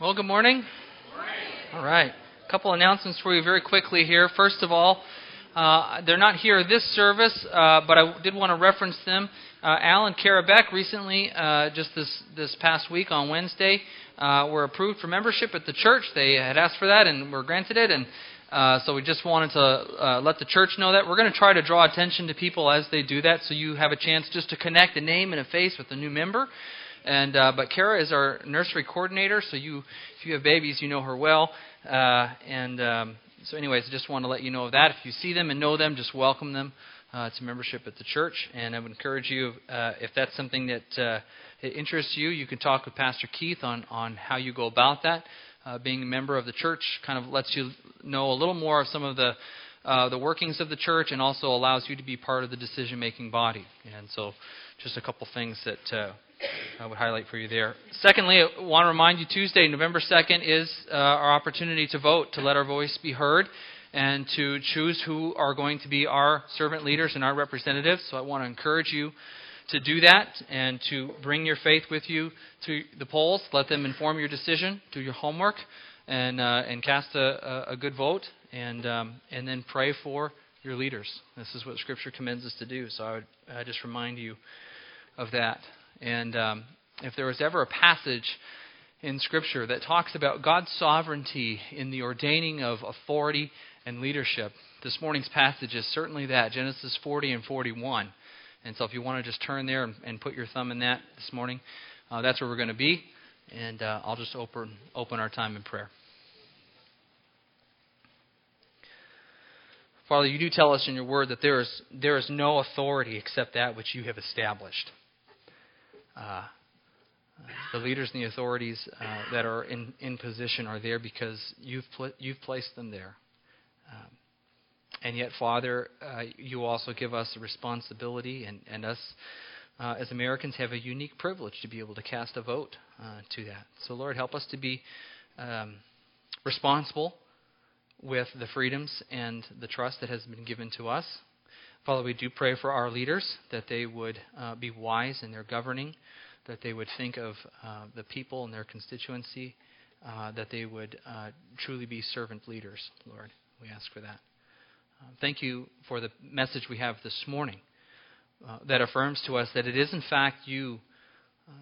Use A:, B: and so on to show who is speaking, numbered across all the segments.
A: Well, good morning. All right. A couple announcements for you very quickly here. First of all, uh, they're not here this service, uh, but I did want to reference them. Uh, Al and Kara Beck recently, uh, just this, this past week on Wednesday, uh, were approved for membership at the church. They had asked for that and were granted it, and uh, so we just wanted to uh, let the church know that. We're going to try to draw attention to people as they do that, so you have a chance just to connect a name and a face with a new member. And uh, but Kara is our nursery coordinator, so you if you have babies, you know her well. Uh, and um, so, anyways, I just want to let you know of that. If you see them and know them, just welcome them uh, to membership at the church. And I would encourage you, uh, if that's something that uh, interests you, you can talk with Pastor Keith on on how you go about that. Uh, being a member of the church kind of lets you know a little more of some of the uh, the workings of the church and also allows you to be part of the decision making body. And so, just a couple things that uh, I would highlight for you there. Secondly, I want to remind you Tuesday, November 2nd, is uh, our opportunity to vote, to let our voice be heard, and to choose who are going to be our servant leaders and our representatives. So I want to encourage you to do that and to bring your faith with you to the polls. Let them inform your decision. Do your homework and uh, and cast a, a, good vote, and um, and then pray for your leaders. This is what Scripture commends us to do. So I would I just remind you of that. And um, if there was ever a passage in Scripture that talks about God's sovereignty in the ordaining of authority and leadership, this morning's passage is certainly that Genesis 40 and 41. And so if you want to just turn there and, put your thumb in that this morning, uh, that's where we're going to be. And uh, I'll just open, open our time in prayer. Father, you do tell us in your word that there is, there is no authority except that which you have established uh, the leaders and the authorities uh, that are in, in position are there because you've, put, you've placed them there. Um, and yet, Father, uh, you also give us a responsibility, and, and us uh, as Americans have a unique privilege to be able to cast a vote uh, to that. So, Lord, help us to be um, responsible with the freedoms and the trust that has been given to us. Father, we do pray for our leaders that they would uh, be wise in their governing, that they would think of uh, the people and their constituency, uh, that they would uh, truly be servant leaders, Lord. We ask for that. Uh, thank you for the message we have this morning uh, that affirms to us that it is, in fact, you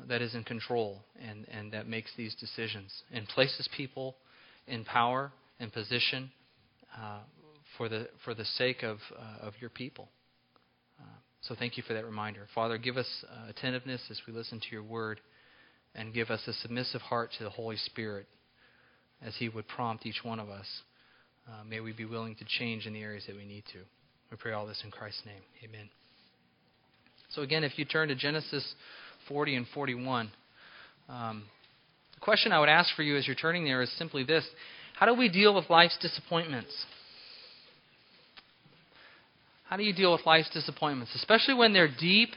A: that is in control and, and that makes these decisions and places people in power and position for the for the sake of uh, of your people. Uh, so thank you for that reminder, Father. Give us uh, attentiveness as we listen to your word, and give us a submissive heart to the Holy Spirit as He would prompt each one of us. Uh, may we be willing to change in the areas that we need to. We pray all this in Christ's name. Amen. So again, if you turn to Genesis 40 and 41. Um, the question I would ask for you as you're turning there is simply this How do we deal with life's disappointments? How do you deal with life's disappointments, especially when they're deep,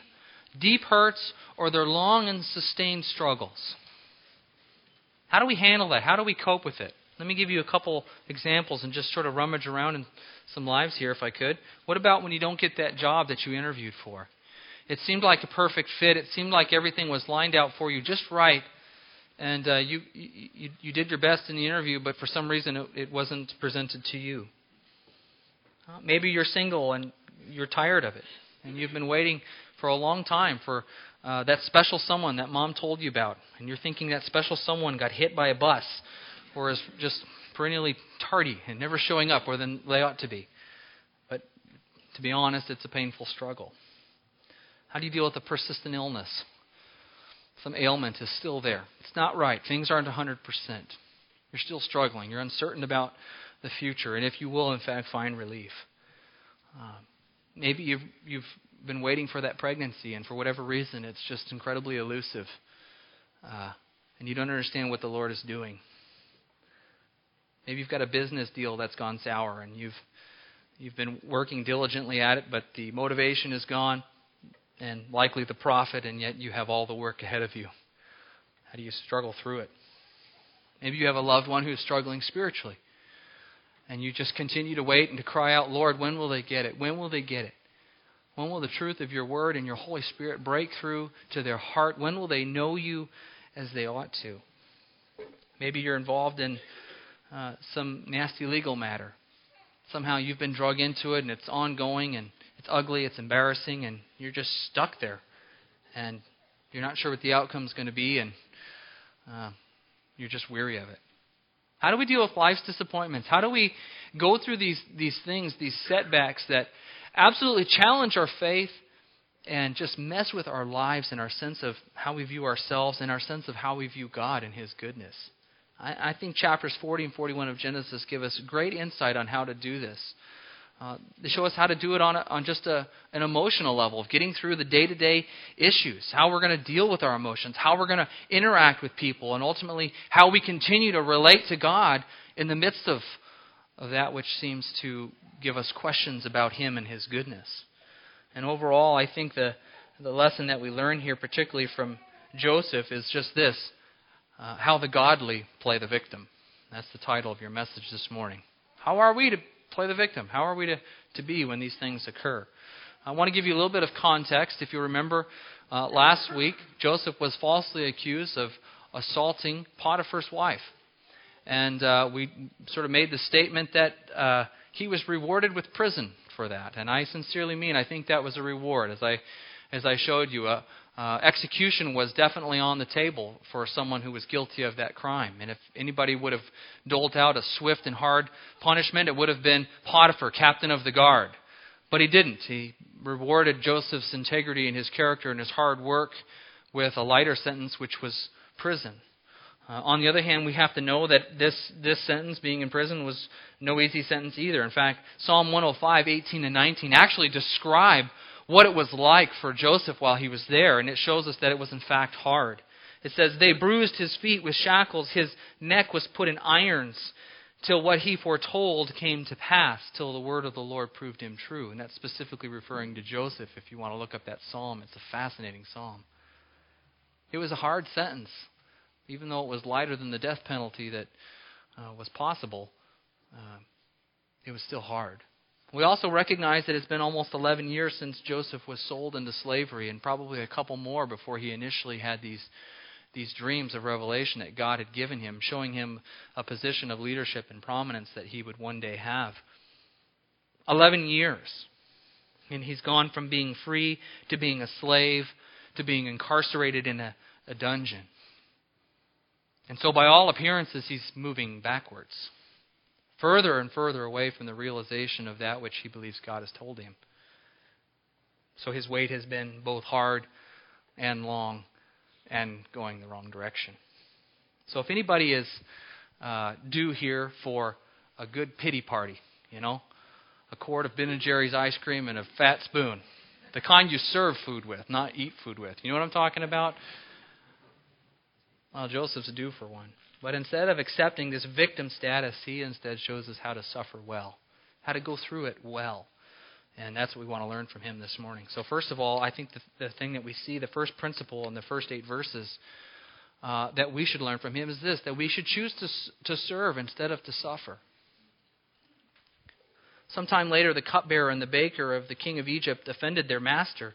A: deep hurts, or they're long and sustained struggles? How do we handle that? How do we cope with it? Let me give you a couple examples and just sort of rummage around in some lives here, if I could. What about when you don't get that job that you interviewed for? It seemed like a perfect fit. It seemed like everything was lined out for you just right, and uh, you, you you did your best in the interview, but for some reason it, it wasn't presented to you. Maybe you're single and you're tired of it, and you've been waiting for a long time for uh, that special someone that mom told you about, and you're thinking that special someone got hit by a bus, or is just perennially tardy and never showing up where they ought to be. But to be honest, it's a painful struggle. How do you deal with a persistent illness? Some ailment is still there. It's not right. Things aren't 100%. You're still struggling. You're uncertain about the future, and if you will, in fact, find relief. Um, Maybe you've, you've been waiting for that pregnancy, and for whatever reason, it's just incredibly elusive. Uh, and you don't understand what the Lord is doing. Maybe you've got a business deal that's gone sour, and you've you've been working diligently at it, but the motivation is gone, and likely the profit, and yet you have all the work ahead of you. How do you struggle through it? Maybe you have a loved one who's struggling spiritually. And you just continue to wait and to cry out, Lord, when will they get it? When will they get it? When will the truth of your word and your Holy Spirit break through to their heart? When will they know you as they ought to? Maybe you're involved in uh, some nasty legal matter. Somehow you've been drug into it and it's ongoing and it's ugly, it's embarrassing, and you're just stuck there. And you're not sure what the outcome is going to be, and uh, you're just weary of it. How do we deal with life's disappointments? How do we go through these, these things, these setbacks that absolutely challenge our faith and just mess with our lives and our sense of how we view ourselves and our sense of how we view God and His goodness? I, I think chapters 40 and 41 of Genesis give us great insight on how to do this. Uh, they show us how to do it on, a, on just a, an emotional level of getting through the day to day issues, how we're going to deal with our emotions, how we're going to interact with people, and ultimately how we continue to relate to God in the midst of, of that which seems to give us questions about Him and His goodness. And overall, I think the, the lesson that we learn here, particularly from Joseph, is just this uh, how the godly play the victim. That's the title of your message this morning. How are we to play the victim. How are we to, to be when these things occur? I want to give you a little bit of context. If you remember, uh, last week, Joseph was falsely accused of assaulting Potiphar's wife. And uh, we sort of made the statement that uh, he was rewarded with prison for that. And I sincerely mean I think that was a reward. As I, as I showed you, uh, uh, execution was definitely on the table for someone who was guilty of that crime. And if anybody would have doled out a swift and hard punishment, it would have been Potiphar, captain of the guard. But he didn't. He rewarded Joseph's integrity and his character and his hard work with a lighter sentence, which was prison. Uh, on the other hand, we have to know that this, this sentence, being in prison, was no easy sentence either. In fact, Psalm 105, 18 and 19 actually describe what it was like for Joseph while he was there, and it shows us that it was in fact hard. It says, They bruised his feet with shackles, his neck was put in irons, till what he foretold came to pass, till the word of the Lord proved him true. And that's specifically referring to Joseph, if you want to look up that psalm. It's a fascinating psalm. It was a hard sentence, even though it was lighter than the death penalty that uh, was possible. Uh, it was still hard. We also recognize that it's been almost 11 years since Joseph was sold into slavery, and probably a couple more before he initially had these, these dreams of revelation that God had given him, showing him a position of leadership and prominence that he would one day have. 11 years. And he's gone from being free to being a slave to being incarcerated in a, a dungeon. And so, by all appearances, he's moving backwards further and further away from the realization of that which he believes God has told him. So his wait has been both hard and long and going the wrong direction. So if anybody is uh, due here for a good pity party, you know, a quart of Ben and Jerry's ice cream and a fat spoon, the kind you serve food with, not eat food with. You know what I'm talking about? Well, Joseph's due for one. But instead of accepting this victim status, he instead shows us how to suffer well, how to go through it well. And that's what we want to learn from him this morning. So, first of all, I think the, the thing that we see, the first principle in the first eight verses uh, that we should learn from him is this that we should choose to, to serve instead of to suffer. Sometime later, the cupbearer and the baker of the king of Egypt offended their master,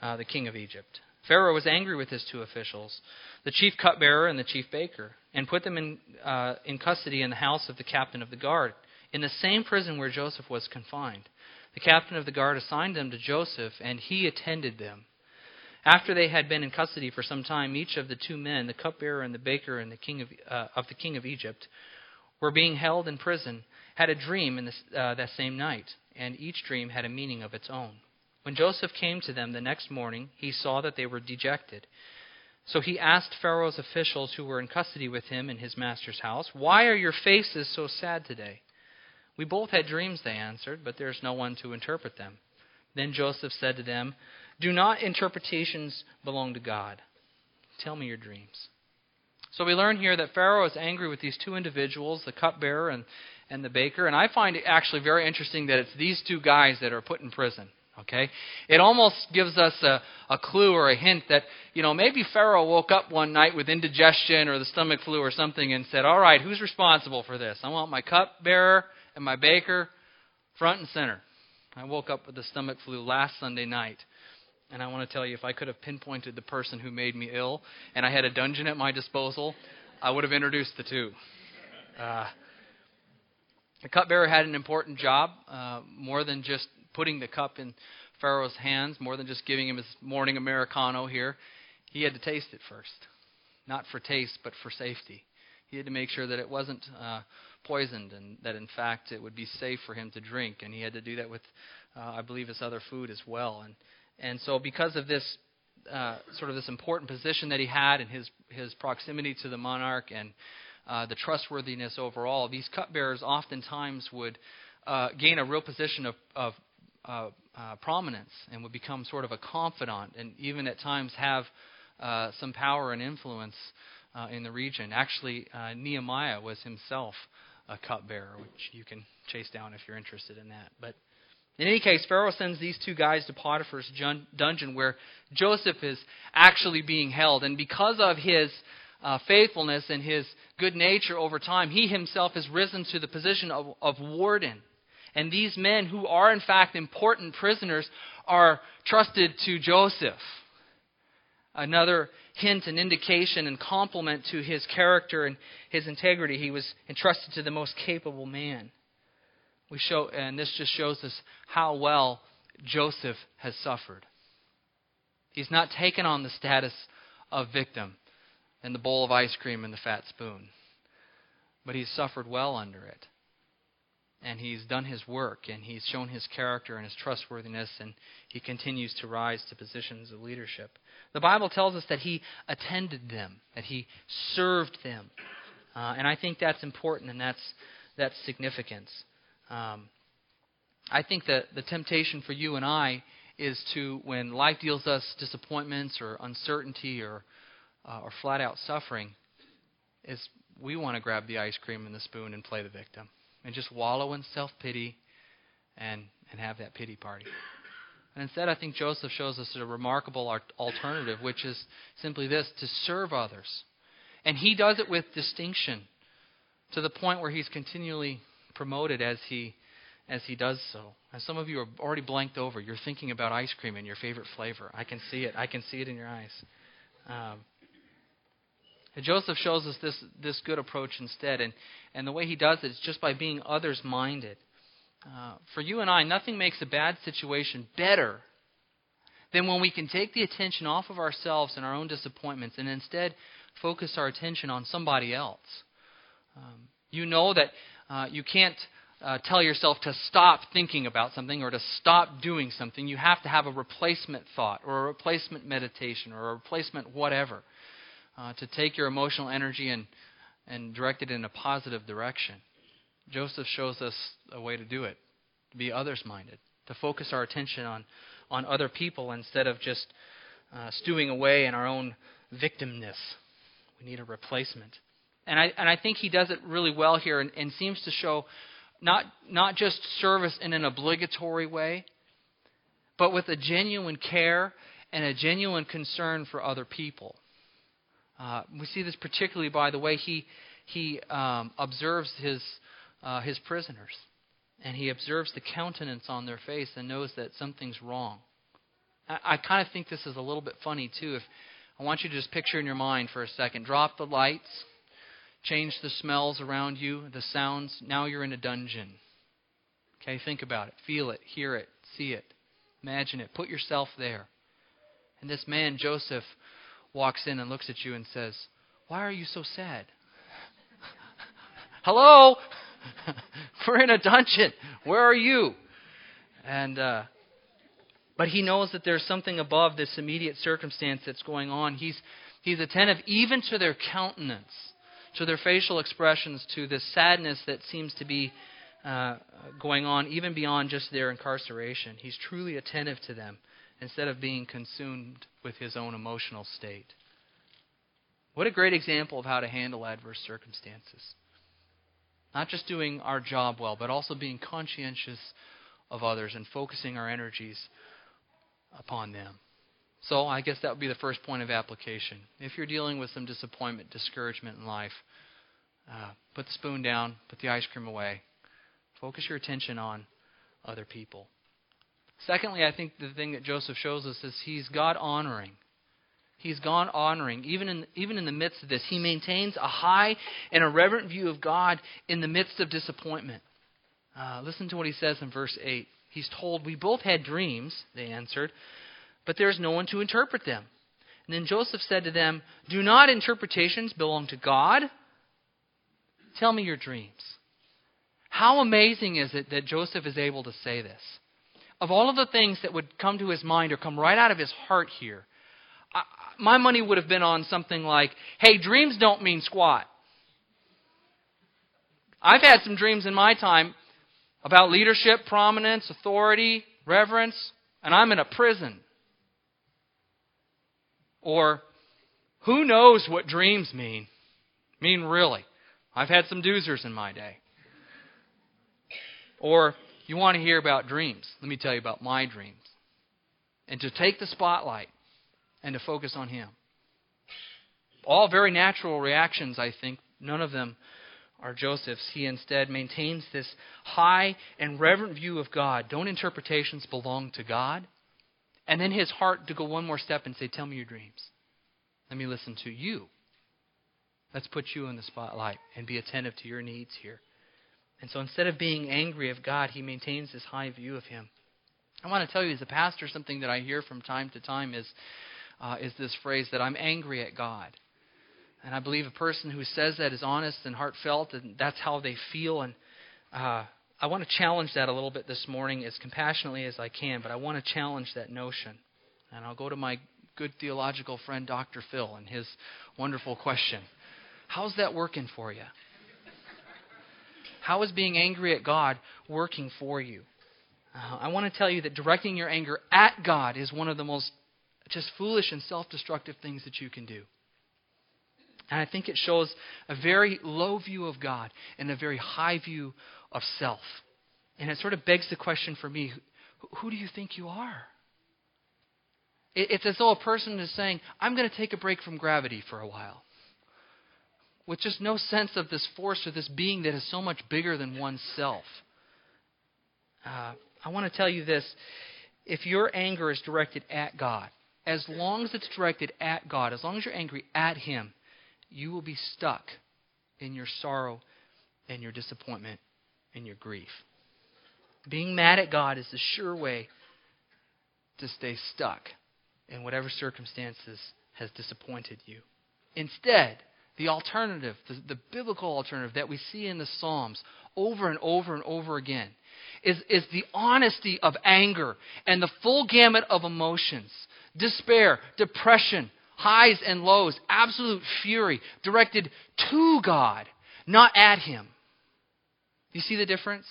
A: uh, the king of Egypt. Pharaoh was angry with his two officials, the chief cupbearer and the chief baker, and put them in, uh, in custody in the house of the captain of the guard, in the same prison where Joseph was confined. The captain of the guard assigned them to Joseph, and he attended them. After they had been in custody for some time, each of the two men, the cupbearer and the baker and the king of, uh, of the king of Egypt, were being held in prison, had a dream in this, uh, that same night, and each dream had a meaning of its own. When Joseph came to them the next morning, he saw that they were dejected. So he asked Pharaoh's officials who were in custody with him in his master's house, Why are your faces so sad today? We both had dreams, they answered, but there is no one to interpret them. Then Joseph said to them, Do not interpretations belong to God? Tell me your dreams. So we learn here that Pharaoh is angry with these two individuals, the cupbearer and, and the baker. And I find it actually very interesting that it's these two guys that are put in prison. Okay? It almost gives us a, a clue or a hint that, you know, maybe Pharaoh woke up one night with indigestion or the stomach flu or something and said, All right, who's responsible for this? I want my cupbearer and my baker front and center. I woke up with the stomach flu last Sunday night. And I want to tell you, if I could have pinpointed the person who made me ill and I had a dungeon at my disposal, I would have introduced the two. Uh, the cupbearer had an important job, uh, more than just putting the cup in Pharaoh's hands, more than just giving him his morning Americano here. He had to taste it first. Not for taste, but for safety. He had to make sure that it wasn't uh, poisoned and that, in fact, it would be safe for him to drink. And he had to do that with, uh, I believe, his other food as well. And, and so, because of this uh, sort of this important position that he had and his, his proximity to the monarch and uh, the trustworthiness overall, these cupbearers oftentimes would uh, gain a real position of, of uh, uh, prominence and would become sort of a confidant and even at times have uh, some power and influence uh, in the region. Actually, uh, Nehemiah was himself a cupbearer, which you can chase down if you're interested in that. But in any case, Pharaoh sends these two guys to Potiphar's dungeon where Joseph is actually being held. And because of his uh, faithfulness and his good nature over time, he himself has risen to the position of, of warden. And these men, who are in fact important prisoners, are trusted to Joseph. Another hint and indication and compliment to his character and his integrity. He was entrusted to the most capable man. We show, and this just shows us how well Joseph has suffered. He's not taken on the status of victim and the bowl of ice cream and the fat spoon, but he's suffered well under it and he's done his work and he's shown his character and his trustworthiness and he continues to rise to positions of leadership. The Bible tells us that he attended them, that he served them. Uh, and I think that's important and that's, that's significance. Um, I think that the temptation for you and I is to, when life deals us disappointments or uncertainty or, uh, or flat out suffering, is we want to grab the ice cream and the spoon and play the victim and just wallow in self pity and, and have that pity party. And instead, I think Joseph shows us a remarkable alternative, which is simply this to serve others. And he does it with distinction to the point where he's continually promoted as he as he does so. And some of you are already blanked over. You're thinking about ice cream and your favorite flavor. I can see it. I can see it in your eyes. Um, and Joseph shows us this, this good approach instead. And, and the way he does it is just by being others minded. Uh, for you and I, nothing makes a bad situation better than when we can take the attention off of ourselves and our own disappointments and instead focus our attention on somebody else. Um, you know that uh, you can't uh, tell yourself to stop thinking about something or to stop doing something. You have to have a replacement thought or a replacement meditation or a replacement whatever uh, to take your emotional energy and, and direct it in a positive direction. Joseph shows us a way to do it to be others minded, to focus our attention on, on other people instead of just uh, stewing away in our own victimness. We need a replacement. And I, and I think he does it really well here and, and seems to show not, not just service in an obligatory way, but with a genuine care and a genuine concern for other people. Uh, we see this particularly by the way he, he um, observes his, uh, his prisoners. And he observes the countenance on their face and knows that something's wrong. I, I kind of think this is a little bit funny, too. If I want you to just picture in your mind for a second drop the lights, change the smells around you, the sounds. Now you're in a dungeon. Okay, think about it. Feel it, hear it, see it, imagine it. Put yourself there. And this man, Joseph, walks in and looks at you and says, Why are you so sad? Hello? We're in a dungeon. Where are you? And uh, but he knows that there's something above this immediate circumstance that's going on. He's he's attentive even to their countenance, to their facial expressions, to the sadness that seems to be uh, going on, even beyond just their incarceration. He's truly attentive to them instead of being consumed with his own emotional state. What a great example of how to handle adverse circumstances. Not just doing our job well, but also being conscientious of others and focusing our energies upon them. So, I guess that would be the first point of application. If you're dealing with some disappointment, discouragement in life, uh, put the spoon down, put the ice cream away. Focus your attention on other people. Secondly, I think the thing that Joseph shows us is he's God honoring. He's gone honoring. Even in, even in the midst of this, he maintains a high and a reverent view of God in the midst of disappointment. Uh, listen to what he says in verse 8. He's told, We both had dreams, they answered, but there is no one to interpret them. And then Joseph said to them, Do not interpretations belong to God? Tell me your dreams. How amazing is it that Joseph is able to say this? Of all of the things that would come to his mind or come right out of his heart here, I, my money would have been on something like, hey, dreams don't mean squat. I've had some dreams in my time about leadership, prominence, authority, reverence, and I'm in a prison. Or, who knows what dreams mean? Mean really. I've had some doozers in my day. Or, you want to hear about dreams? Let me tell you about my dreams. And to take the spotlight and to focus on Him. All very natural reactions, I think. None of them are Joseph's. He instead maintains this high and reverent view of God. Don't interpretations belong to God? And then his heart to go one more step and say, Tell me your dreams. Let me listen to you. Let's put you in the spotlight and be attentive to your needs here. And so instead of being angry of God, he maintains this high view of him. I want to tell you, as a pastor, something that I hear from time to time is, uh, is this phrase that I'm angry at God. And I believe a person who says that is honest and heartfelt, and that's how they feel. And uh, I want to challenge that a little bit this morning as compassionately as I can, but I want to challenge that notion. And I'll go to my good theological friend, Dr. Phil, and his wonderful question How's that working for you? How is being angry at God working for you? Uh, I want to tell you that directing your anger at God is one of the most just foolish and self destructive things that you can do. And I think it shows a very low view of God and a very high view of self. And it sort of begs the question for me who do you think you are? It's as though a person is saying, I'm going to take a break from gravity for a while with just no sense of this force or this being that is so much bigger than oneself. Uh, I want to tell you this. If your anger is directed at God, as long as it's directed at God, as long as you're angry at Him, you will be stuck in your sorrow and your disappointment and your grief. Being mad at God is the sure way to stay stuck in whatever circumstances has disappointed you. Instead, the alternative, the, the, biblical alternative that we see in the Psalms over and over and over again, is, is the honesty of anger and the full gamut of emotions despair, depression, highs and lows, absolute fury directed to God, not at Him. You see the difference?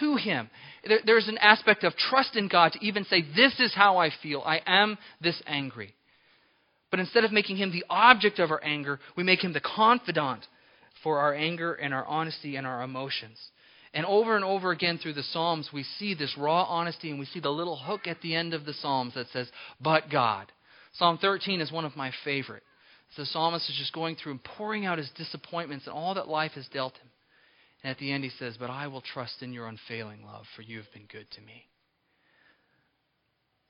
A: To Him. There, there's an aspect of trust in God to even say, This is how I feel. I am this angry. But instead of making him the object of our anger, we make him the confidant for our anger and our honesty and our emotions. And over and over again through the Psalms, we see this raw honesty and we see the little hook at the end of the Psalms that says, But God. Psalm 13 is one of my favorite. So The psalmist is just going through and pouring out his disappointments and all that life has dealt him. And at the end, he says, But I will trust in your unfailing love, for you have been good to me.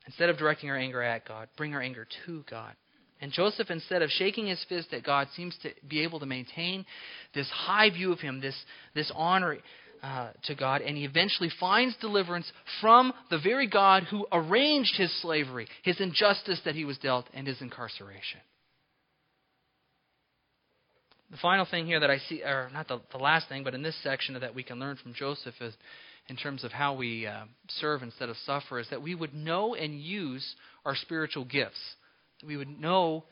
A: Instead of directing our anger at God, bring our anger to God. And Joseph, instead of shaking his fist at God, seems to be able to maintain this high view of him, this, this honor uh, to God, and he eventually finds deliverance from the very God who arranged his slavery, his injustice that he was dealt, and his incarceration. The final thing here that I see, or not the, the last thing, but in this section that we can learn from Joseph is in terms of how we uh, serve instead of suffer, is that we would know and use our spiritual gifts we would know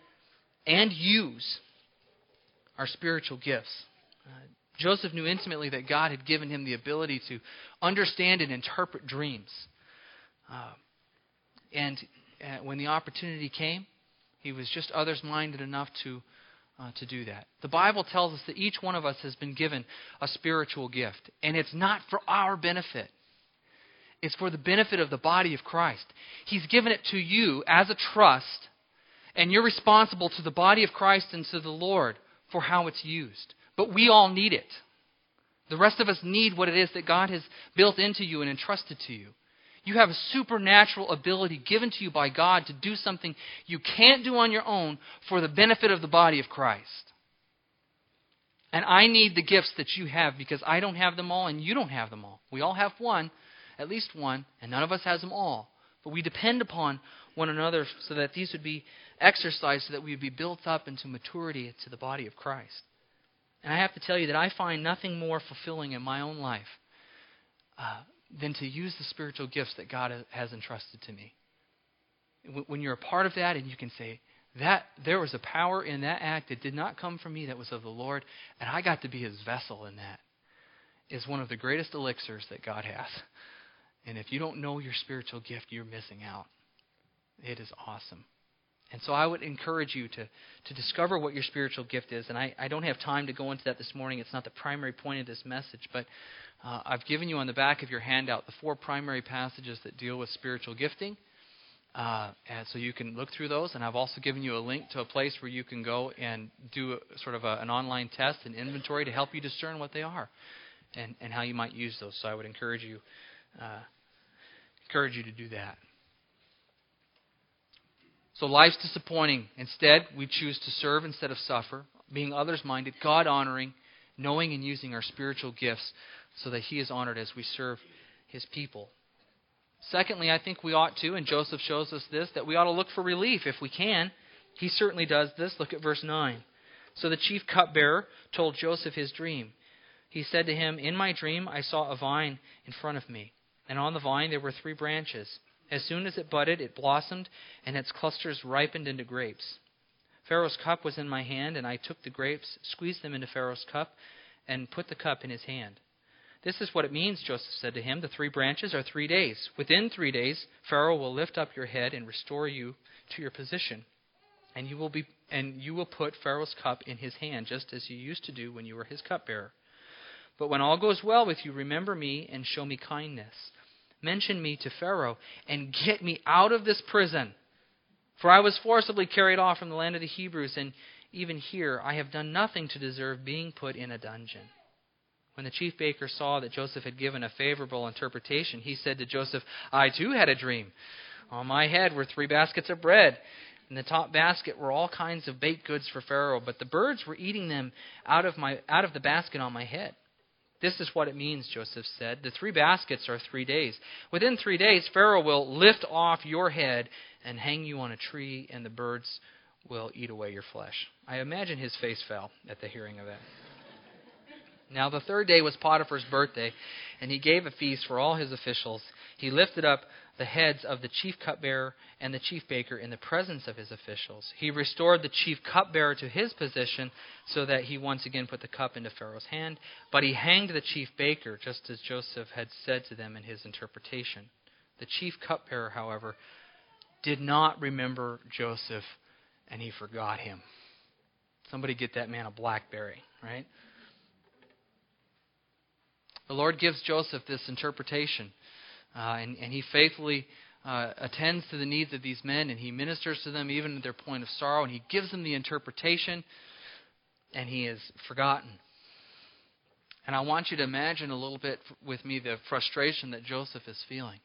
A: and use our spiritual gifts. Uh, Joseph knew intimately that God had given him the ability to understand and interpret dreams. Uh, and uh, when the opportunity came, he was just others minded enough to, uh, to do that. The Bible tells us that each one of us has been given a spiritual gift, and it's not for our benefit. It's for the benefit of the body of Christ. He's given it to you as a trust and you're responsible to the body of Christ and to the Lord for how it's used. But we all need it. The rest of us need what it is that God has built into you and entrusted to you. You have a supernatural ability given to you by God to do something you can't do on your own for the benefit of the body of Christ. And I need the gifts that you have because I don't have them all and you don't have them all. We all have one, at least one, and none of us has them all. But we depend upon one another so that these would be exercised so that we would be built up into maturity to the body of Christ. And I have to tell you that I find nothing more fulfilling in my own life uh, than to use the spiritual gifts that God has entrusted to me. When you're a part of that and you can say, that there was a power in that act that did not come from me that was of the Lord, and I got to be his vessel in that, is one of the greatest elixirs that God has. And if you don't know your spiritual gift, you're missing out. It is awesome. And so I would encourage you to, to discover what your spiritual gift is. And I, I don't have time to go into that this morning. It's not the primary point of this message. But uh, I've given you on the back of your handout the four primary passages that deal with spiritual gifting. Uh, and so you can look through those. And I've also given you a link to a place where you can go and do a, sort of a, an online test and inventory to help you discern what they are and, and how you might use those. So I would encourage you, uh, encourage you to do that. So life's disappointing. Instead, we choose to serve instead of suffer, being others minded, God honoring, knowing and using our spiritual gifts so that He is honored as we serve His people. Secondly, I think we ought to, and Joseph shows us this, that we ought to look for relief if we can. He certainly does this. Look at verse 9. So the chief cupbearer told Joseph his dream. He said to him, In my dream I saw a vine in front of me, and on the vine there were three branches. As soon as it budded, it blossomed, and its clusters ripened into grapes. Pharaoh's cup was in my hand, and I took the grapes, squeezed them into Pharaoh's cup, and put the cup in his hand. This is what it means, Joseph said to him. The three branches are three days. Within three days, Pharaoh will lift up your head and restore you to your position. And you will be and you will put Pharaoh's cup in his hand, just as you used to do when you were his cupbearer. But when all goes well with you, remember me and show me kindness mention me to Pharaoh and get me out of this prison. For I was forcibly carried off from the land of the Hebrews, and even here I have done nothing to deserve being put in a dungeon. When the chief baker saw that Joseph had given a favorable interpretation, he said to Joseph, I too had a dream. On my head were three baskets of bread. In the top basket were all kinds of baked goods for Pharaoh, but the birds were eating them out of, my, out of the basket on my head. This is what it means, Joseph said. The three baskets are three days. Within three days, Pharaoh will lift off your head and hang you on a tree, and the birds will eat away your flesh. I imagine his face fell at the hearing of that. Now, the third day was Potiphar's birthday, and he gave a feast for all his officials. He lifted up the heads of the chief cupbearer and the chief baker in the presence of his officials. He restored the chief cupbearer to his position so that he once again put the cup into Pharaoh's hand, but he hanged the chief baker, just as Joseph had said to them in his interpretation. The chief cupbearer, however, did not remember Joseph, and he forgot him. Somebody get that man a blackberry, right? The Lord gives Joseph this interpretation. Uh, and, and he faithfully uh, attends to the needs of these men, and he ministers to them even at their point of sorrow, and he gives them the interpretation, and he is forgotten. And I want you to imagine a little bit with me the frustration that Joseph is feeling.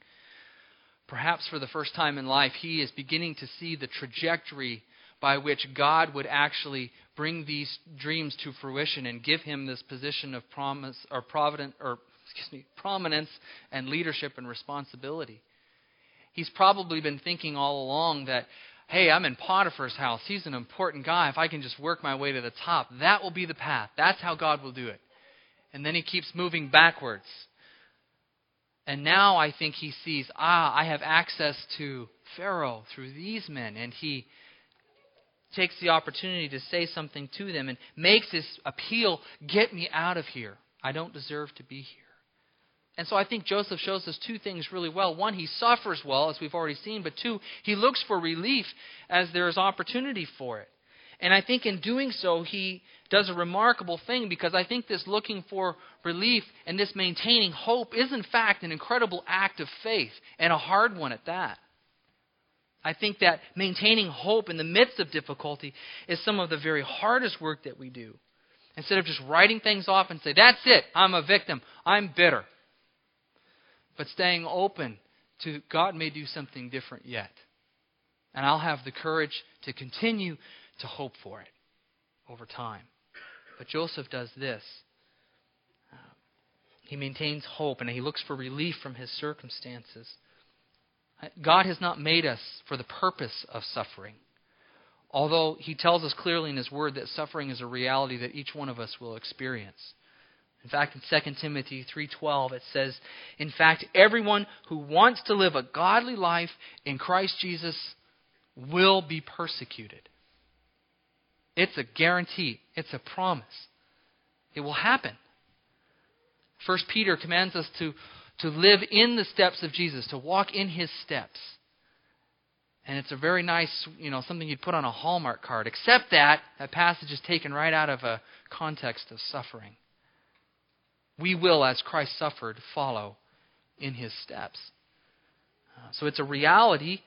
A: Perhaps for the first time in life, he is beginning to see the trajectory by which God would actually bring these dreams to fruition and give him this position of promise or provident or excuse me, prominence and leadership and responsibility. He's probably been thinking all along that, hey, I'm in Potiphar's house. He's an important guy. If I can just work my way to the top, that will be the path. That's how God will do it. And then he keeps moving backwards. And now I think he sees, ah, I have access to Pharaoh through these men. And he takes the opportunity to say something to them and makes this appeal get me out of here. I don't deserve to be here. And so I think Joseph shows us two things really well. One, he suffers well, as we've already seen, but two, he looks for relief as there is opportunity for it. And I think in doing so, he does a remarkable thing because I think this looking for relief and this maintaining hope is, in fact, an incredible act of faith and a hard one at that. I think that maintaining hope in the midst of difficulty is some of the very hardest work that we do. Instead of just writing things off and say, that's it, I'm a victim, I'm bitter but staying open to God may do something different yet. And I'll have the courage to continue to hope for it over time. But Joseph does this. Uh, he maintains hope and he looks for relief from his circumstances. God has not made us for the purpose of suffering. Although he tells us clearly in his word that suffering is a reality that each one of us will experience. In fact, in 2 Timothy 3:12 it says, "In fact, everyone who wants to live a godly life in Christ Jesus will be persecuted." It's a guarantee, it's a promise. It will happen. First Peter commands us to to live in the steps of Jesus, to walk in his steps. And it's a very nice, you know, something you'd put on a Hallmark card. Except that that passage is taken right out of a context of suffering. We will, as Christ suffered, follow in his steps. Uh, so it's a reality,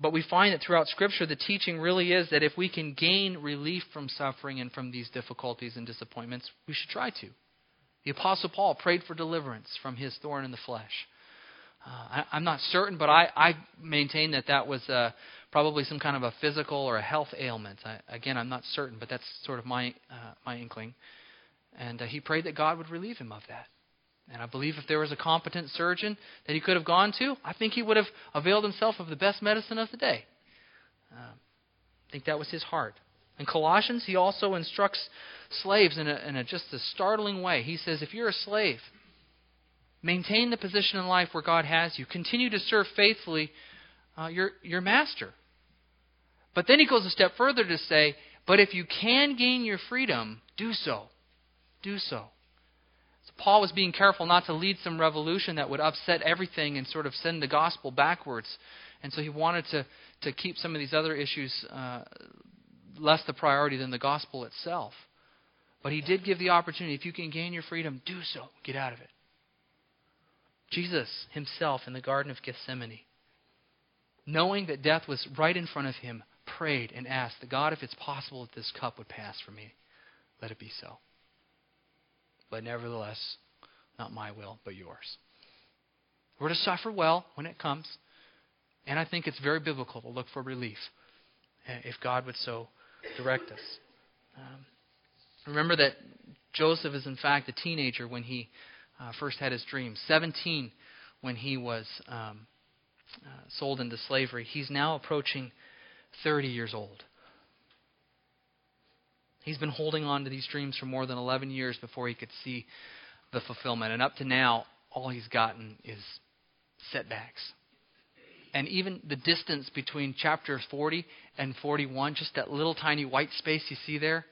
A: but we find that throughout Scripture the teaching really is that if we can gain relief from suffering and from these difficulties and disappointments, we should try to. The Apostle Paul prayed for deliverance from his thorn in the flesh. Uh, I, am not certain, but I, I maintain that that was uh, probably some kind of a physical or a health ailment. I, again, I'm not certain, but that's sort of my uh, my inkling. And uh, he prayed that God would relieve him of that. And I believe if there was a competent surgeon that he could have gone to, I think he would have availed himself of the best medicine of the day. Uh, I think that was his heart. In Colossians, he also instructs slaves in, a, in a, just a startling way. He says, if you're a slave, maintain the position in life where God has you. Continue to serve faithfully uh, your, your master. But then he goes a step further to say, but if you can gain your freedom, do so. Do so. so. Paul was being careful not to lead some revolution that would upset everything and sort of send the gospel backwards. And so he wanted to, to keep some of these other issues uh, less the priority than the gospel itself. But he did give the opportunity. If you can gain your freedom, do so. Get out of it. Jesus himself in the Garden of Gethsemane, knowing that death was right in front of him, prayed and asked that God, if it's possible that this cup would pass for me, let it be so. But nevertheless, not my will, but yours. We're to suffer well when it comes, and I think it's very biblical to look for relief eh, if God would so direct us. Um, remember that Joseph is, in fact, a teenager when he uh, first had his dream. 17 when he was um, uh, sold into slavery. He's now approaching 30 years old. He's been holding on to these dreams for more than 11 years before he could see the fulfillment. And up to now, all he's gotten is setbacks and even the distance between chapter 40 and 41, just that little tiny white space you see there,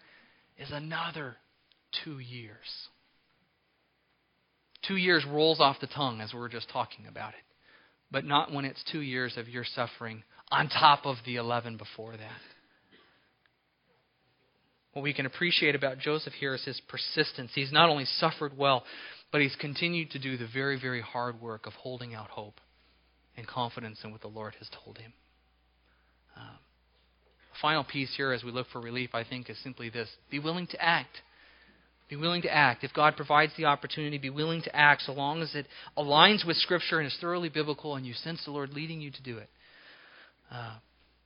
A: is another two years. Two years rolls off the tongue as we were just talking about it, but not when it's two years of your suffering on top of the 11 before that. What we can appreciate about Joseph here is his persistence. He's not only suffered well, but he's continued to do the very, very hard work of holding out hope and confidence in what the Lord has told him. Um, final piece here as we look for relief, I think, is simply this be willing to act. Be willing to act. If God provides the opportunity, be willing to act so long as it aligns with Scripture and is thoroughly biblical and you sense the Lord leading you to do it. Uh,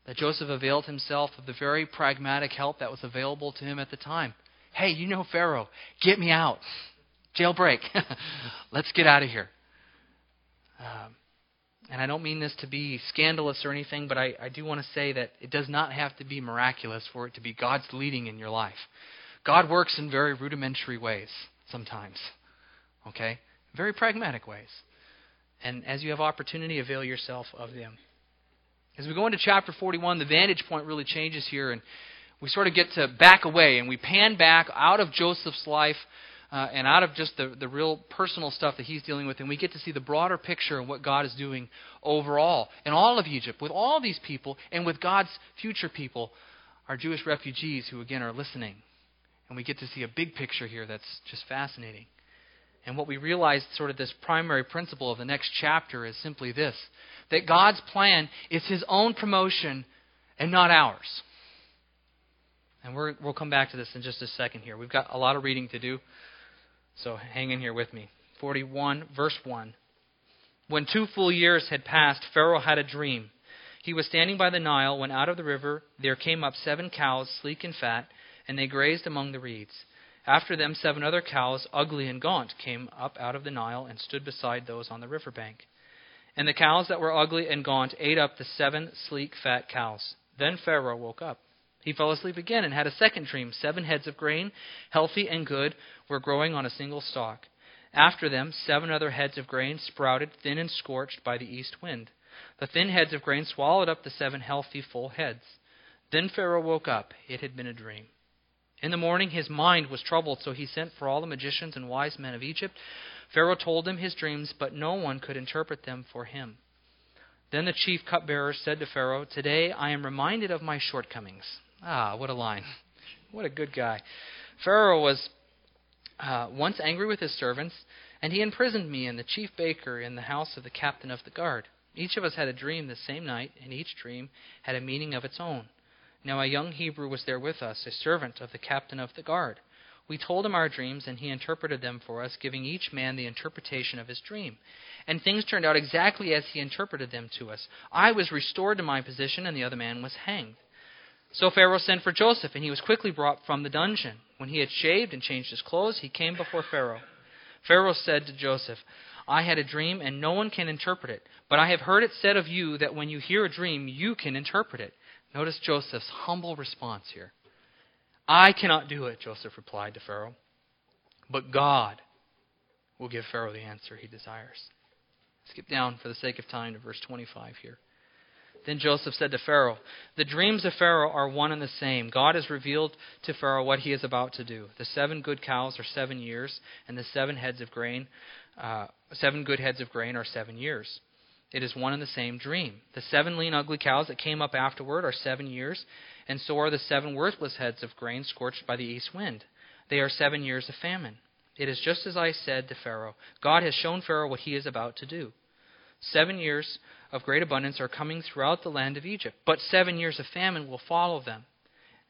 A: that Joseph availed himself of the very pragmatic help that was available to him at the time. Hey, you know Pharaoh. Get me out. Jailbreak. Let's get out of here. Um, and I don't mean this to be scandalous or anything, but I, I do want to say that it does not have to be miraculous for it to be God's leading in your life. God works in very rudimentary ways sometimes, okay? Very pragmatic ways. And as you have opportunity, avail yourself of them. As we go into chapter 41, the vantage point really changes here, and we sort of get to back away, and we pan back out of Joseph's life uh, and out of just the, the real personal stuff that he's dealing with, and we get to see the broader picture of what God is doing overall in all of Egypt, with all these people, and with God's future people, our Jewish refugees who, again, are listening. And we get to see a big picture here that's just fascinating. And what we realize, sort of this primary principle of the next chapter, is simply this that God's plan is His own promotion and not ours. And we will come back to this in just a second here. We've got a lot of reading to do. So hang in here with me. 41, verse 1. When two full years had passed, Pharaoh had a dream. He was standing by the Nile when out of the river there came up seven cows, sleek and fat, and they grazed among the reeds. After them, seven other cows, ugly and gaunt, came up out of the Nile and stood beside those on the river bank. And the cows that were ugly and gaunt ate up the seven sleek, fat cows. Then Pharaoh woke up. He fell asleep again and had a second dream. Seven heads of grain, healthy and good, were growing on a single stalk. After them, seven other heads of grain sprouted, thin and scorched by the east wind. The thin heads of grain swallowed up the seven healthy, full heads. Then Pharaoh woke up. It had been a dream. In the morning his mind was troubled, so he sent for all the magicians and wise men of Egypt. Pharaoh told them his dreams, but no one could interpret them for him. Then the chief cupbearer said to Pharaoh, Today I am reminded of my shortcomings. Ah, what a line. What a good guy. Pharaoh was uh, once angry with his servants, and he imprisoned me and the chief baker in the house of the captain of the guard. Each of us had a dream the same night, and each dream had a meaning of its own. Now a young Hebrew was there with us, a servant of the captain of the guard. We told him our dreams, and he interpreted them for us, giving each man the interpretation of his dream. And things turned out exactly as he interpreted them to us. I was restored to my position, and the other man was hanged. So Pharaoh sent for Joseph, and he was quickly brought from the dungeon. When he had shaved and changed his clothes, he came before Pharaoh. Pharaoh said to Joseph, I had a dream, and no one can interpret it. But I have heard it said of you that when you hear a dream, you can interpret it. Notice Joseph's humble response here. I cannot do it, Joseph replied to Pharaoh. But God will give Pharaoh the answer he desires. Skip down for the sake of time to verse 25 here. Then Joseph said to Pharaoh, The dreams of Pharaoh are one and the same. God has revealed to Pharaoh what he is about to do. The seven good cows are seven years, and the seven heads of grain, uh, seven good heads of grain are seven years. It is one and the same dream. The seven lean, ugly cows that came up afterward are seven years, and so are the seven worthless heads of grain scorched by the east wind. They are seven years of famine. It is just as I said to Pharaoh. God has shown Pharaoh what he is about to do. Seven years of great abundance are coming throughout the land of Egypt, but seven years of famine will follow them.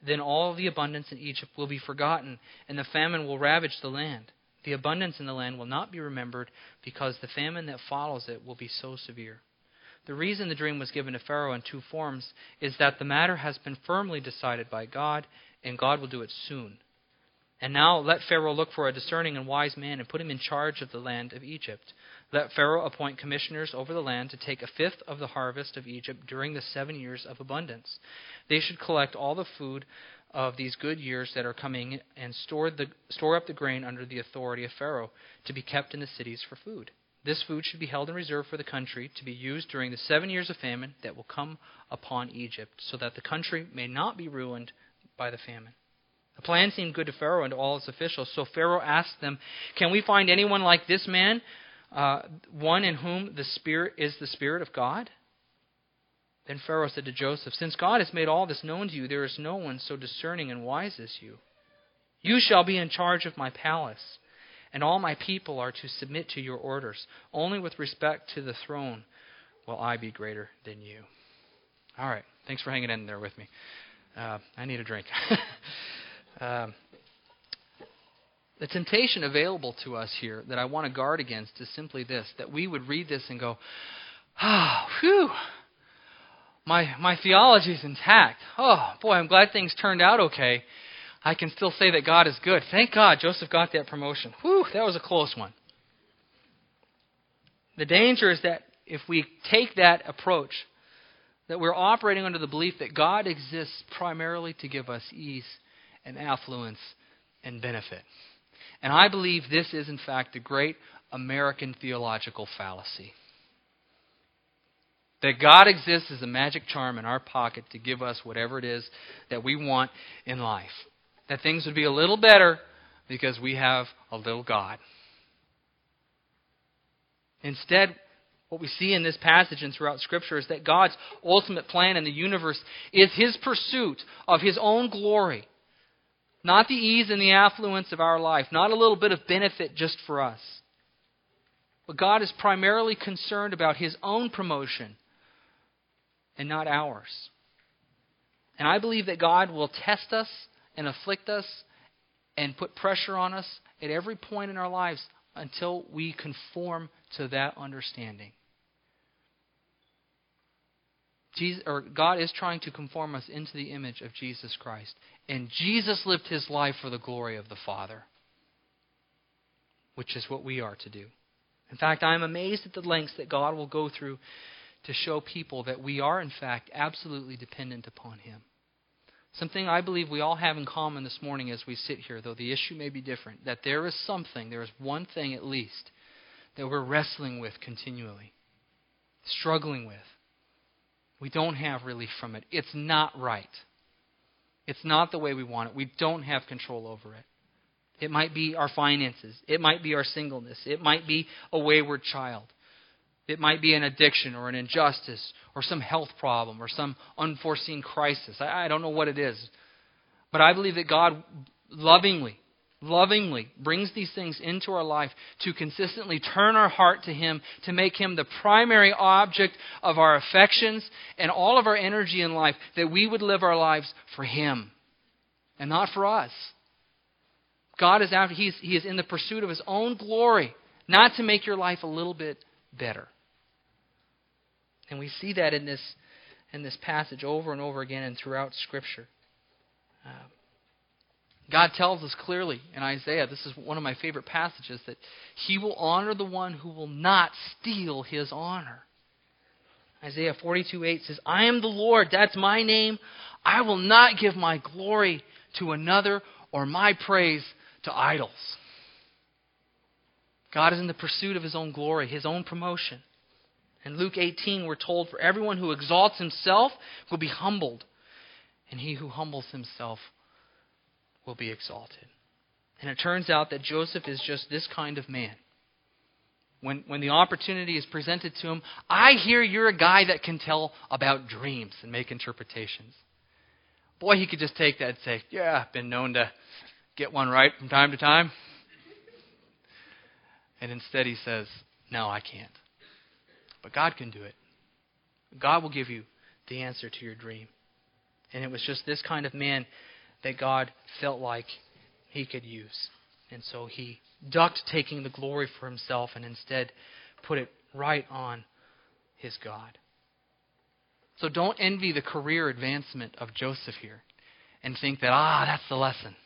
A: Then all the abundance in Egypt will be forgotten, and the famine will ravage the land. The abundance in the land will not be remembered, because the famine that follows it will be so severe. The reason the dream was given to Pharaoh in two forms is that the matter has been firmly decided by God, and God will do it soon. And now let Pharaoh look for a discerning and wise man and put him in charge of the land of Egypt. Let Pharaoh appoint commissioners over the land to take a fifth of the harvest of Egypt during the seven years of abundance. They should collect all the food of these good years that are coming and store, the, store up the grain under the authority of Pharaoh to be kept in the cities for food. This food should be held in reserve for the country to be used during the seven years of famine that will come upon Egypt, so that the country may not be ruined by the famine. The plan seemed good to Pharaoh and to all his officials, so Pharaoh asked them, Can we find anyone like this man, uh, one in whom the Spirit is the Spirit of God? Then Pharaoh said to Joseph, Since God has made all this known to you, there is no one so discerning and wise as you. You shall be in charge of my palace, and all my people are to submit to your orders. Only with respect to the throne will I be greater than you. All right. Thanks for hanging in there with me. Uh, I need a drink. um, the temptation available to us here that I want to guard against is simply this that we would read this and go, ah, oh, whew, my, my theology is intact. Oh, boy, I'm glad things turned out okay. I can still say that God is good. Thank God Joseph got that promotion. Whew, that was a close one. The danger is that if we take that approach, that we're operating under the belief that God exists primarily to give us ease and affluence and benefit. And I believe this is, in fact, the great American theological fallacy. That God exists as a magic charm in our pocket to give us whatever it is that we want in life. That things would be a little better because we have a little God. Instead, what we see in this passage and throughout Scripture is that God's ultimate plan in the universe is His pursuit of His own glory not the ease and the affluence of our life, not a little bit of benefit just for us. But God is primarily concerned about His own promotion and not ours. And I believe that God will test us and afflict us and put pressure on us at every point in our lives until we conform to that understanding. Jesus, or God is trying to conform us into the image of Jesus Christ. And Jesus lived his life for the glory of the Father, which is what we are to do. In fact, I am amazed at the lengths that God will go through to show people that we are, in fact, absolutely dependent upon Him. Something I believe we all have in common this morning as we sit here, though the issue may be different, that there is something, there is one thing at least, that we're wrestling with continually, struggling with. We don't have relief from it. It's not right. It's not the way we want it. We don't have control over it. It might be our finances. It might be our singleness. It might be a wayward child. It might be an addiction or an injustice or some health problem or some unforeseen crisis. I, I don't know what it is. But I believe that God lovingly, lovingly brings these things into our life to consistently turn our heart to Him, to make Him the primary object of our affections and all of our energy in life, that we would live our lives for Him and not for us. God is after, he's, He is in the pursuit of His own glory, not to make your life a little bit better. And we see that in this, in this passage over and over again and throughout Scripture. Uh, God tells us clearly in Isaiah, this is one of my favorite passages, that He will honor the one who will not steal His honor. Isaiah 42 8 says, I am the Lord, that's my name. I will not give my glory to another or my praise to idols. God is in the pursuit of his own glory, his own promotion. In Luke 18, we're told, For everyone who exalts himself will be humbled, and he who humbles himself will be exalted. And it turns out that Joseph is just this kind of man. When, when the opportunity is presented to him, I hear you're a guy that can tell about dreams and make interpretations. Boy, he could just take that and say, Yeah, I've been known to get one right from time to time. And instead he says, No, I can't. But God can do it. God will give you the answer to your dream. And it was just this kind of man that God felt like he could use. And so he ducked taking the glory for himself and instead put it right on his God. So don't envy the career advancement of Joseph here and think that, ah, that's the lesson.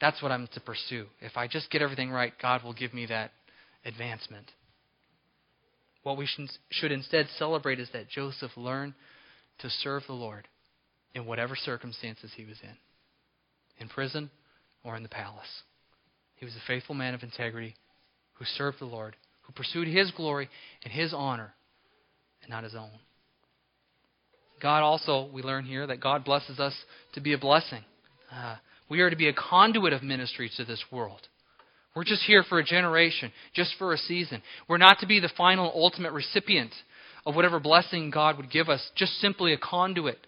A: That's what I'm to pursue. If I just get everything right, God will give me that advancement. What we should instead celebrate is that Joseph learned to serve the Lord in whatever circumstances he was in in prison or in the palace. He was a faithful man of integrity who served the Lord, who pursued his glory and his honor and not his own. God also, we learn here that God blesses us to be a blessing. Uh, we are to be a conduit of ministry to this world. We're just here for a generation, just for a season. We're not to be the final, ultimate recipient of whatever blessing God would give us, just simply a conduit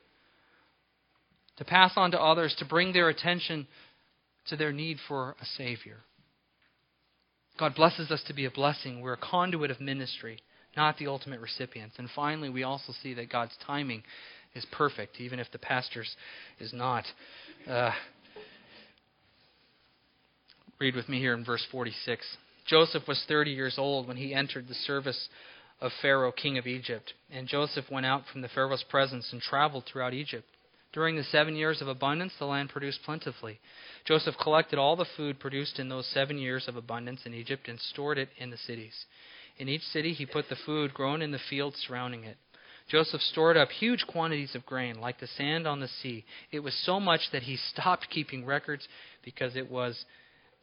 A: to pass on to others, to bring their attention to their need for a Savior. God blesses us to be a blessing. We're a conduit of ministry, not the ultimate recipients. And finally, we also see that God's timing is perfect, even if the pastor's is not. Uh, Read with me here in verse 46. Joseph was 30 years old when he entered the service of Pharaoh, king of Egypt. And Joseph went out from the Pharaoh's presence and traveled throughout Egypt. During the seven years of abundance, the land produced plentifully. Joseph collected all the food produced in those seven years of abundance in Egypt and stored it in the cities. In each city, he put the food grown in the fields surrounding it. Joseph stored up huge quantities of grain, like the sand on the sea. It was so much that he stopped keeping records because it was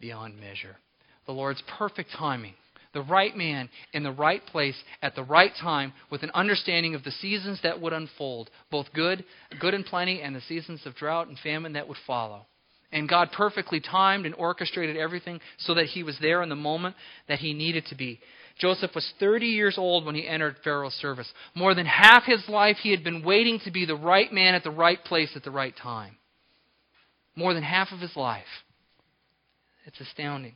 A: beyond measure. The Lord's perfect timing, the right man in the right place at the right time with an understanding of the seasons that would unfold, both good, good and plenty, and the seasons of drought and famine that would follow. And God perfectly timed and orchestrated everything so that he was there in the moment that he needed to be. Joseph was 30 years old when he entered Pharaoh's service. More than half his life, he had been waiting to be the right man at the right place at the right time. More than half of his life. It's astounding.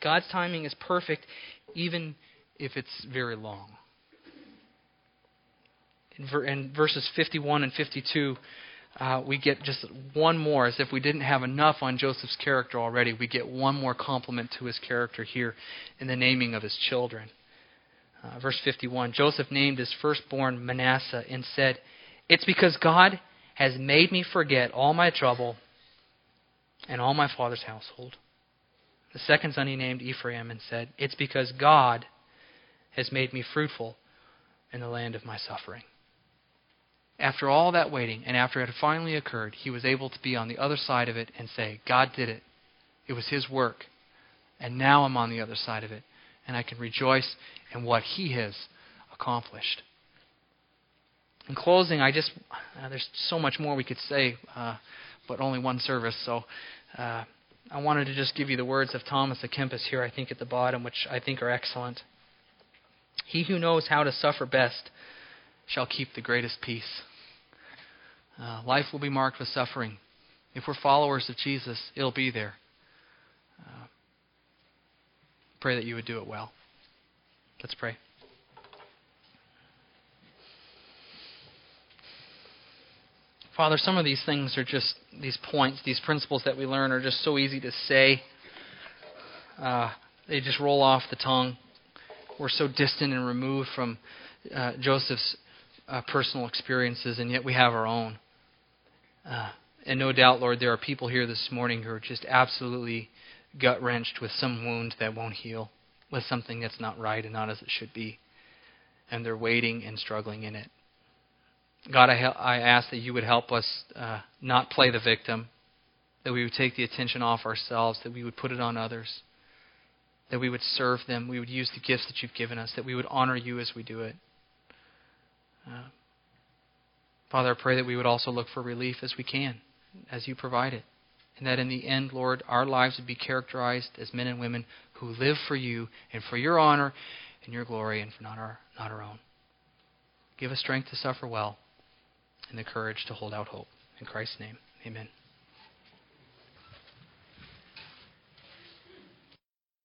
A: God's timing is perfect, even if it's very long. In, ver- in verses 51 and 52, uh, we get just one more, as if we didn't have enough on Joseph's character already. We get one more compliment to his character here in the naming of his children. Uh, verse 51 Joseph named his firstborn Manasseh and said, It's because God has made me forget all my trouble and all my father's household. The second son he named Ephraim and said, It's because God has made me fruitful in the land of my suffering. After all that waiting, and after it had finally occurred, he was able to be on the other side of it and say, God did it. It was his work. And now I'm on the other side of it, and I can rejoice in what he has accomplished. In closing, I just, uh, there's so much more we could say, uh, but only one service, so uh, I wanted to just give you the words of Thomas à Kempis here, I think, at the bottom, which I think are excellent. He who knows how to suffer best shall keep the greatest peace. Uh, life will be marked with suffering. If we're followers of Jesus, it'll be there. Uh, pray that you would do it well. Let's pray. Father, some of these things are just, these points, these principles that we learn are just so easy to say. Uh, they just roll off the tongue. We're so distant and removed from uh, Joseph's uh, personal experiences, and yet we have our own. Uh, and no doubt, Lord, there are people here this morning who are just absolutely gut wrenched with some wound that won't heal, with something that's not right and not as it should be. And they're waiting and struggling in it. God, I, I ask that you would help us uh, not play the victim, that we would take the attention off ourselves, that we would put it on others, that we would serve them, we would use the gifts that you've given us, that we would honor you as we do it. Uh, Father, I pray that we would also look for relief as we can, as you provide it. And that in the end, Lord, our lives would be characterized as men and women who live for you and for your honor and your glory and for not our, not our own. Give us strength to suffer well and the courage to hold out hope. In Christ's name, amen.